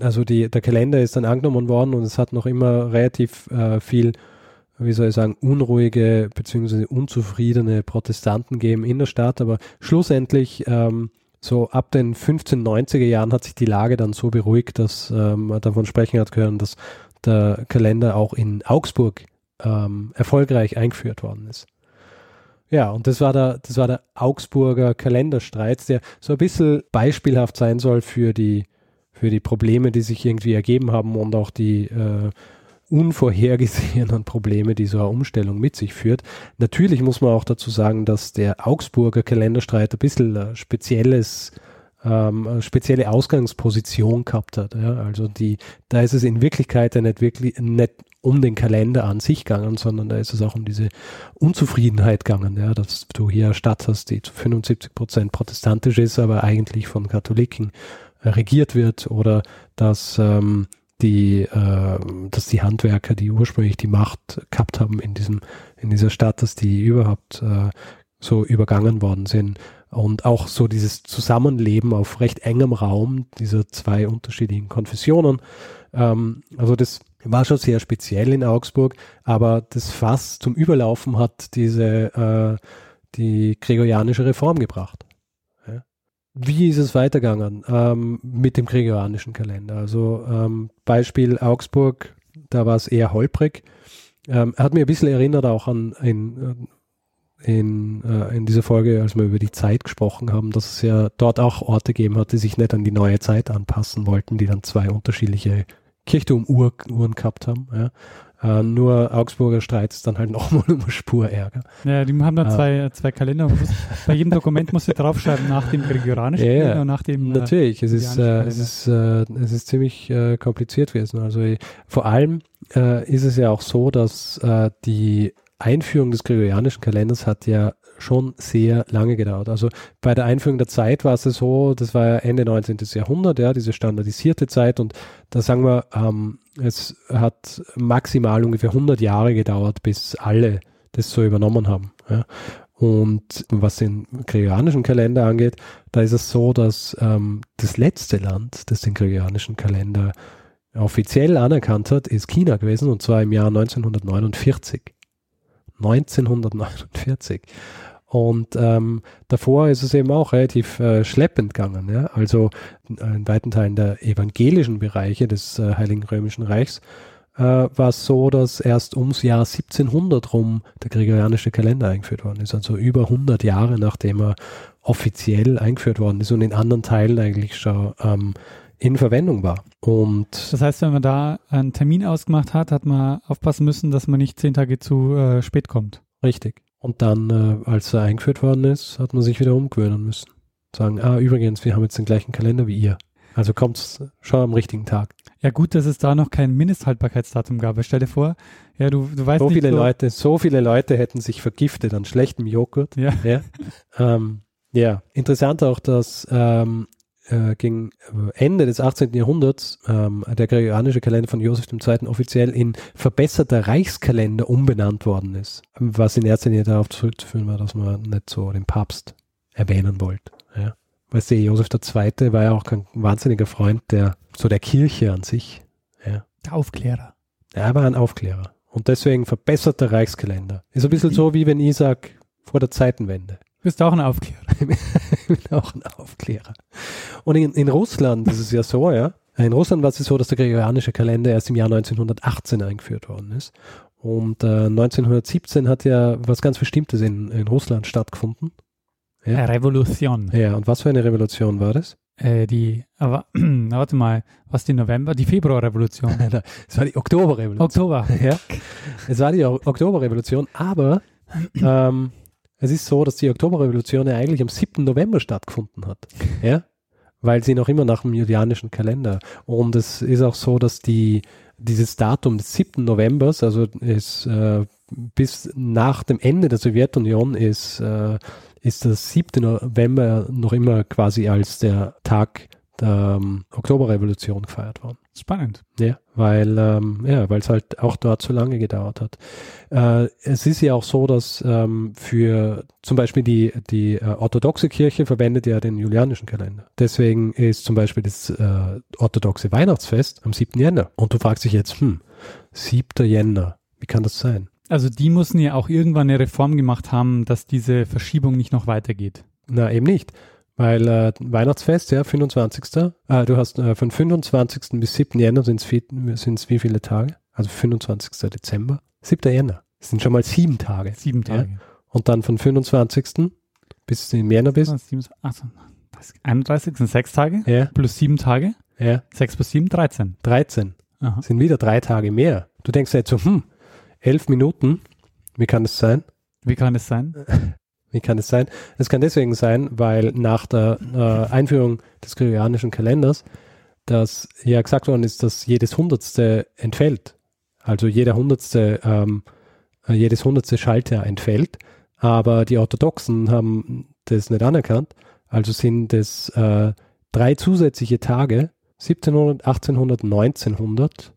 also die, der Kalender ist dann angenommen worden und es hat noch immer relativ äh, viel, wie soll ich sagen, unruhige bzw. unzufriedene Protestanten gegeben in der Stadt. Aber schlussendlich ähm, so ab den 1590er Jahren hat sich die Lage dann so beruhigt, dass ähm, man davon sprechen hat können, dass der Kalender auch in Augsburg ähm, erfolgreich eingeführt worden ist. Ja, und das war der, das war der Augsburger Kalenderstreit, der so ein bisschen beispielhaft sein soll für die, für die Probleme, die sich irgendwie ergeben haben und auch die äh, unvorhergesehenen Probleme, die so eine Umstellung mit sich führt. Natürlich muss man auch dazu sagen, dass der Augsburger Kalenderstreit ein bisschen ein spezielles ähm, spezielle Ausgangsposition gehabt hat. Ja? Also die, da ist es in Wirklichkeit ja nicht wirklich nicht um den Kalender an sich gegangen, sondern da ist es auch um diese Unzufriedenheit gegangen, ja, dass du hier eine Stadt hast, die zu 75 Prozent protestantisch ist, aber eigentlich von Katholiken äh, regiert wird oder dass ähm, die, äh, dass die Handwerker, die ursprünglich die Macht gehabt haben in diesem, in dieser Stadt, dass die überhaupt äh, so übergangen worden sind und auch so dieses Zusammenleben auf recht engem Raum dieser zwei unterschiedlichen Konfessionen. Ähm, also das war schon sehr speziell in Augsburg, aber das Fass zum Überlaufen hat diese äh, die gregorianische Reform gebracht. Ja. Wie ist es weitergegangen ähm, mit dem gregorianischen Kalender? Also ähm, Beispiel Augsburg, da war es eher holprig. Ähm, hat mir ein bisschen erinnert auch an in, in, äh, in dieser Folge, als wir über die Zeit gesprochen haben, dass es ja dort auch Orte gegeben hat, die sich nicht an die neue Zeit anpassen wollten, die dann zwei unterschiedliche Kirchturmuhren gehabt haben. Ja. Äh, nur Augsburger Streit ist dann halt nochmal um Spur Ärger. Ja, die haben dann Ah. zwei, zwei Kalender. Muss, bei jedem Dokument musst du draufschreiben, nach dem gregorianischen Ja, und nach dem. äh, Natürlich, es ist, äh, es ist, äh, es ist ziemlich äh, kompliziert gewesen. Also äh, vor allem äh, ist es ja auch so, dass äh, die Einführung des gregorianischen Kalenders hat ja schon sehr lange gedauert. Also bei der Einführung der Zeit war es so, das war ja Ende 19. Jahrhundert, ja, diese standardisierte Zeit und da sagen wir, ähm, es hat maximal ungefähr 100 Jahre gedauert, bis alle das so übernommen haben. Ja. Und was den gregorianischen Kalender angeht, da ist es so, dass ähm, das letzte Land, das den gregorianischen Kalender offiziell anerkannt hat, ist China gewesen und zwar im Jahr 1949. 1949. Und ähm, davor ist es eben auch relativ äh, schleppend gegangen. Ja? Also in weiten Teilen der evangelischen Bereiche des äh, Heiligen Römischen Reichs äh, war es so, dass erst ums Jahr 1700 rum der gregorianische Kalender eingeführt worden ist. Also über 100 Jahre nachdem er offiziell eingeführt worden ist und in anderen Teilen eigentlich schon ähm, in Verwendung war. Und Das heißt, wenn man da einen Termin ausgemacht hat, hat man aufpassen müssen, dass man nicht zehn Tage zu äh, spät kommt. Richtig. Und dann, äh, als er eingeführt worden ist, hat man sich wieder umgewöhnen müssen. Sagen, ah, übrigens, wir haben jetzt den gleichen Kalender wie ihr. Also kommt's schon am richtigen Tag. Ja, gut, dass es da noch kein Mindesthaltbarkeitsdatum gab. Stell dir vor, ja, du, du weißt So nicht viele so, Leute, so viele Leute hätten sich vergiftet an schlechtem Joghurt. Ja. Ja, ähm, ja. interessant auch, dass ähm, äh, gegen Ende des 18. Jahrhunderts ähm, der gregorianische Kalender von Josef II. offiziell in verbesserter Reichskalender umbenannt worden ist. Was in erster Linie darauf zurückzuführen war, dass man nicht so den Papst erwähnen wollte. Ja. Weißt du, Josef II. war ja auch kein wahnsinniger Freund der, so der Kirche an sich. Ja. der Aufklärer. Er war ein Aufklärer. Und deswegen verbesserter Reichskalender. Ist ein bisschen so, wie wenn ich sag, vor der Zeitenwende. Du bist auch ein Aufklärer. ich bin auch ein Aufklärer. Und in, in Russland ist es ja so, ja. In Russland war es so, dass der gregorianische Kalender erst im Jahr 1918 eingeführt worden ist. Und äh, 1917 hat ja was ganz Bestimmtes in, in Russland stattgefunden. Ja. Revolution. Ja, und was für eine Revolution war das? Äh, die, aber, warte mal, was die November, die Februarrevolution. Es war die Oktoberrevolution. Oktober. Ja, es war die Oktoberrevolution, aber ähm, es ist so, dass die Oktoberrevolution ja eigentlich am 7. November stattgefunden hat. Ja, weil sie noch immer nach dem julianischen Kalender. Und es ist auch so, dass die dieses Datum des 7. Novembers, also ist äh, bis nach dem Ende der Sowjetunion ist, äh, ist der 7. November noch immer quasi als der Tag der ähm, Oktoberrevolution gefeiert worden. Spannend. Ja, weil ähm, ja, weil es halt auch dort so lange gedauert hat. Äh, es ist ja auch so, dass ähm, für zum Beispiel die die äh, orthodoxe Kirche verwendet ja den julianischen Kalender. Deswegen ist zum Beispiel das äh, orthodoxe Weihnachtsfest am 7. Jänner. Und du fragst dich jetzt, hm, 7. Jänner, wie kann das sein? Also die mussten ja auch irgendwann eine Reform gemacht haben, dass diese Verschiebung nicht noch weitergeht. Na, eben nicht. Weil äh, Weihnachtsfest, ja, 25. Äh, du hast äh, von 25. bis 7. Jänner sind es wie viele Tage? Also 25. Dezember, 7. Jänner. Das sind schon mal sieben Tage. Sieben Ja. Tage. Und dann von 25. bis du im Jänner bist. Ah, sieben, ach so, 31 sind sechs Tage Ja, plus sieben Tage. ja, Sechs plus sieben, 13. 13. Aha. Sind wieder drei Tage mehr. Du denkst jetzt so, hm, elf Minuten. Wie kann das sein? Wie kann es sein? Wie kann es sein? Es kann deswegen sein, weil nach der äh, Einführung des gregorianischen Kalenders, dass ja gesagt worden ist, dass jedes Hundertste entfällt. Also jeder Hundertste, ähm, äh, jedes Hundertste Schaltjahr entfällt. Aber die Orthodoxen haben das nicht anerkannt. Also sind es äh, drei zusätzliche Tage, 1700, 1800, 1900,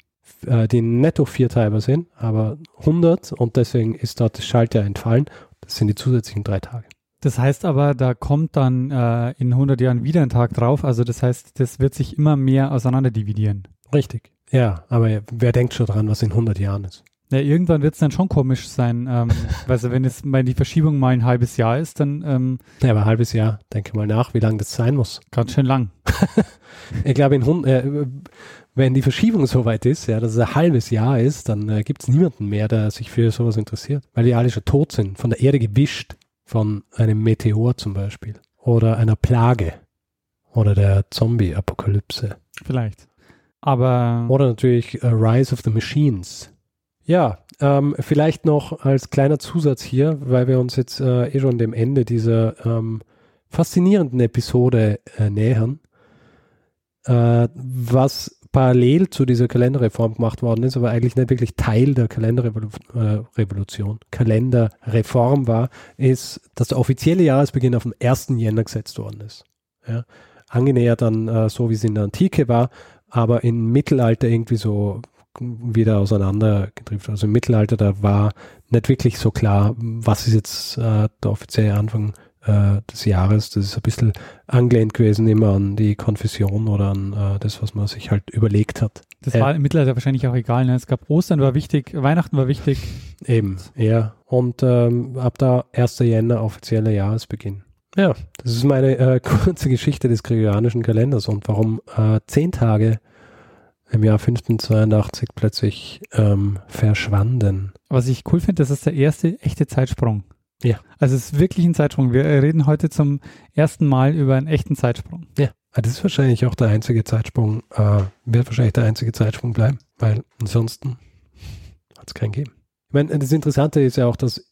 äh, die netto vier teilbar sind, aber 100 und deswegen ist dort das Schaltjahr entfallen. Das sind die zusätzlichen drei Tage. Das heißt aber, da kommt dann äh, in 100 Jahren wieder ein Tag drauf. Also das heißt, das wird sich immer mehr auseinander dividieren. Richtig. Ja, aber wer denkt schon dran, was in 100 Jahren ist? Ja, irgendwann wird es dann schon komisch sein. Ähm, also wenn es wenn die Verschiebung mal ein halbes Jahr ist, dann ähm, Ja, aber ein halbes Jahr. Denke mal nach, wie lange das sein muss. ganz schön lang. Ich glaube, in, äh, wenn die Verschiebung so weit ist, ja, dass es ein halbes Jahr ist, dann äh, gibt es niemanden mehr, der sich für sowas interessiert, weil die alle schon tot sind, von der Erde gewischt, von einem Meteor zum Beispiel oder einer Plage oder der Zombie-Apokalypse. Vielleicht. Aber Oder natürlich äh, Rise of the Machines. Ja, ähm, vielleicht noch als kleiner Zusatz hier, weil wir uns jetzt äh, eh schon dem Ende dieser ähm, faszinierenden Episode äh, nähern, äh, was parallel zu dieser Kalenderreform gemacht worden ist, aber eigentlich nicht wirklich Teil der Kalenderrevolution, äh, Kalenderreform war, ist, dass der offizielle Jahresbeginn auf den 1. Jänner gesetzt worden ist. Ja. Angenähert dann äh, so, wie es in der Antike war, aber im Mittelalter irgendwie so wieder auseinandergedriftet. Also im Mittelalter, da war nicht wirklich so klar, was ist jetzt äh, der offizielle Anfang äh, des Jahres. Das ist ein bisschen angelehnt gewesen immer an die Konfession oder an äh, das, was man sich halt überlegt hat. das Äh. war im Mittelalter wahrscheinlich auch egal. Ne? Es gab Ostern war wichtig, Weihnachten war wichtig. Eben, ja. Und ähm, ab da 1. Jänner offizieller Jahresbeginn. Ja, das ist meine äh, kurze Geschichte des gregorianischen Kalenders und warum äh, zehn Tage im Jahr 1582 plötzlich ähm, verschwanden. Was ich cool finde, das ist der erste echte Zeitsprung. Ja. Also es ist wirklich ein Zeitsprung. Wir reden heute zum ersten Mal über einen echten Zeitsprung. Ja, ah, das ist wahrscheinlich auch der einzige Zeitsprung, äh, wird wahrscheinlich der einzige Zeitsprung bleiben, weil ansonsten hat es keinen gegeben. Ich meine, das Interessante ist ja auch, dass,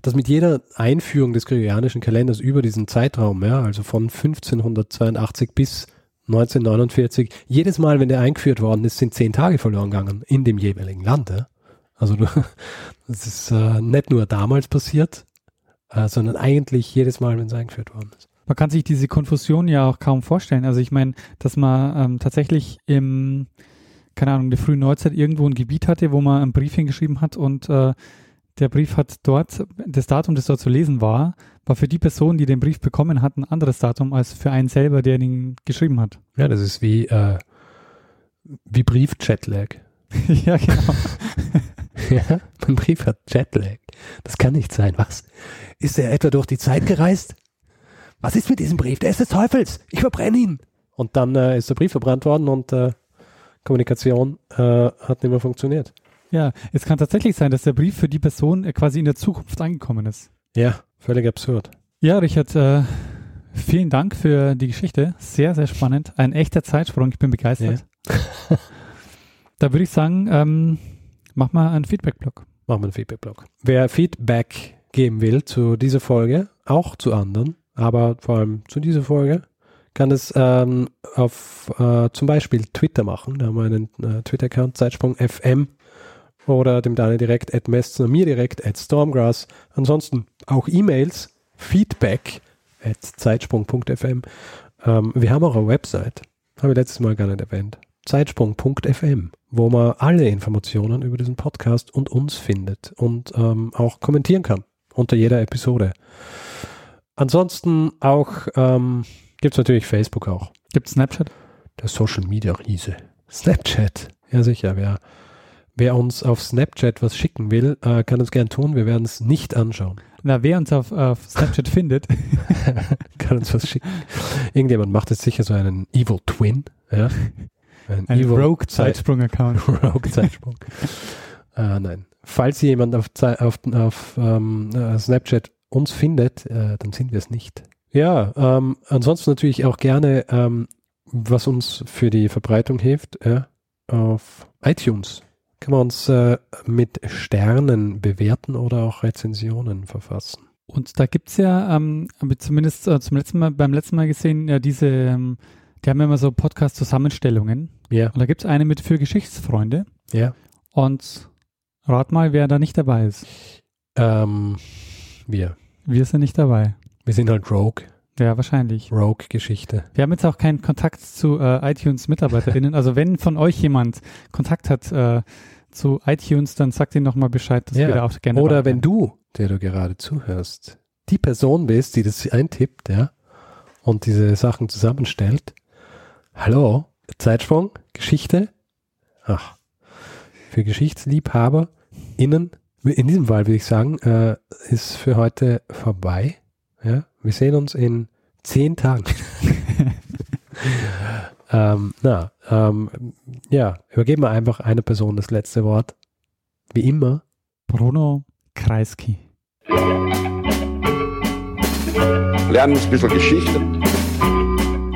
dass mit jeder Einführung des gregorianischen Kalenders über diesen Zeitraum, ja, also von 1582 bis 1949, jedes Mal, wenn der eingeführt worden ist, sind zehn Tage verloren gegangen in dem jeweiligen Land. Ja. Also das ist äh, nicht nur damals passiert, äh, sondern eigentlich jedes Mal, wenn es eingeführt worden ist. Man kann sich diese Konfusion ja auch kaum vorstellen. Also ich meine, dass man ähm, tatsächlich im, keine Ahnung, der frühen Neuzeit irgendwo ein Gebiet hatte, wo man einen Brief hingeschrieben hat und äh, der Brief hat dort, das Datum, das dort zu lesen war, war für die Person, die den Brief bekommen hat, ein anderes Datum als für einen selber, der ihn geschrieben hat. Ja, das ist wie, äh, wie Brief-Jetlag. ja, genau. ja, mein Brief hat Jetlag. Das kann nicht sein. Was? Ist er etwa durch die Zeit gereist? Was ist mit diesem Brief? Der ist des Teufels. Ich verbrenne ihn. Und dann äh, ist der Brief verbrannt worden und äh, Kommunikation äh, hat nicht mehr funktioniert. Ja, es kann tatsächlich sein, dass der Brief für die Person äh, quasi in der Zukunft angekommen ist. Ja, völlig absurd. Ja, Richard, äh, vielen Dank für die Geschichte. Sehr, sehr spannend. Ein echter Zeitsprung. Ich bin begeistert. da würde ich sagen, ähm, mach mal einen Feedback-Blog. Machen wir einen Feedback-Blog. Wer Feedback geben will zu dieser Folge, auch zu anderen, aber vor allem zu dieser Folge, kann es ähm, auf äh, zum Beispiel Twitter machen. Da haben wir einen äh, Twitter-Account, Zeitsprung FM oder dem Daniel direkt, at Messner, mir direkt, at Stormgrass. Ansonsten auch E-Mails, Feedback at Zeitsprung.fm. Ähm, wir haben auch eine Website, habe ich letztes Mal gar nicht erwähnt. Zeitsprung.fm, wo man alle Informationen über diesen Podcast und uns findet und ähm, auch kommentieren kann unter jeder Episode. Ansonsten auch ähm, gibt es natürlich Facebook auch. Gibt Snapchat? Der Social Media Riese. Snapchat. Ja, sicher. Wer, wer uns auf Snapchat was schicken will, äh, kann es gern tun. Wir werden es nicht anschauen. Na, wer uns auf, auf Snapchat findet, kann uns was schicken. Irgendjemand macht jetzt sicher so einen Evil Twin. Ja? Ein, ein Rogue-Zeitsprung-Account. Rogue-Zeitsprung. äh, nein. Falls jemand auf, auf, auf ähm, äh, Snapchat uns findet, äh, dann sind wir es nicht. Ja, ähm, ansonsten natürlich auch gerne, ähm, was uns für die Verbreitung hilft, ja, auf iTunes kann man uns äh, mit Sternen bewerten oder auch Rezensionen verfassen. Und da gibt's ja, ähm, habe ich zumindest äh, zum letzten Mal, beim letzten Mal gesehen, ja diese, ähm, die haben immer so Podcast-Zusammenstellungen. Ja, Und da gibt's eine mit für Geschichtsfreunde. ja. Und rat mal, wer da nicht dabei ist. Ähm, wir. Wir sind nicht dabei. Wir sind halt Rogue. Ja, wahrscheinlich. Rogue-Geschichte. Wir haben jetzt auch keinen Kontakt zu äh, iTunes-MitarbeiterInnen. Also wenn von euch jemand Kontakt hat äh, zu iTunes, dann sagt ihnen nochmal Bescheid, dass Ja. wir da auch gerne Oder wenn du, der du gerade zuhörst, die Person bist, die das eintippt, ja, und diese Sachen zusammenstellt. Hallo, Zeitsprung, Geschichte. Ach, für Geschichtsliebhaber innen, in diesem Fall würde ich sagen, äh, ist für heute vorbei. Ja, wir sehen uns in zehn Tagen. Ähm, na, ähm, ja, übergeben wir einfach einer Person das letzte Wort. Wie immer. Bruno Kreisky. Lernen ein bisschen Geschichte.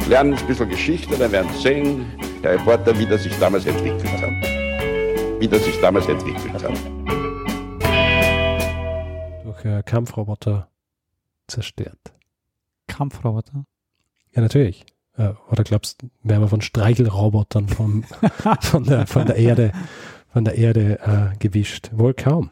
Lernen ein bisschen Geschichte, dann werden Sie sehen, der Reporter, wie das sich damals entwickelt hat. Wie das sich damals entwickelt hat. Durch äh, Kampfroboter zerstört. Kampfroboter. Ja, natürlich. Äh, oder glaubst du, werden wir von Streichelrobotern vom, von, der, von der Erde, von der Erde äh, gewischt? Wohl kaum.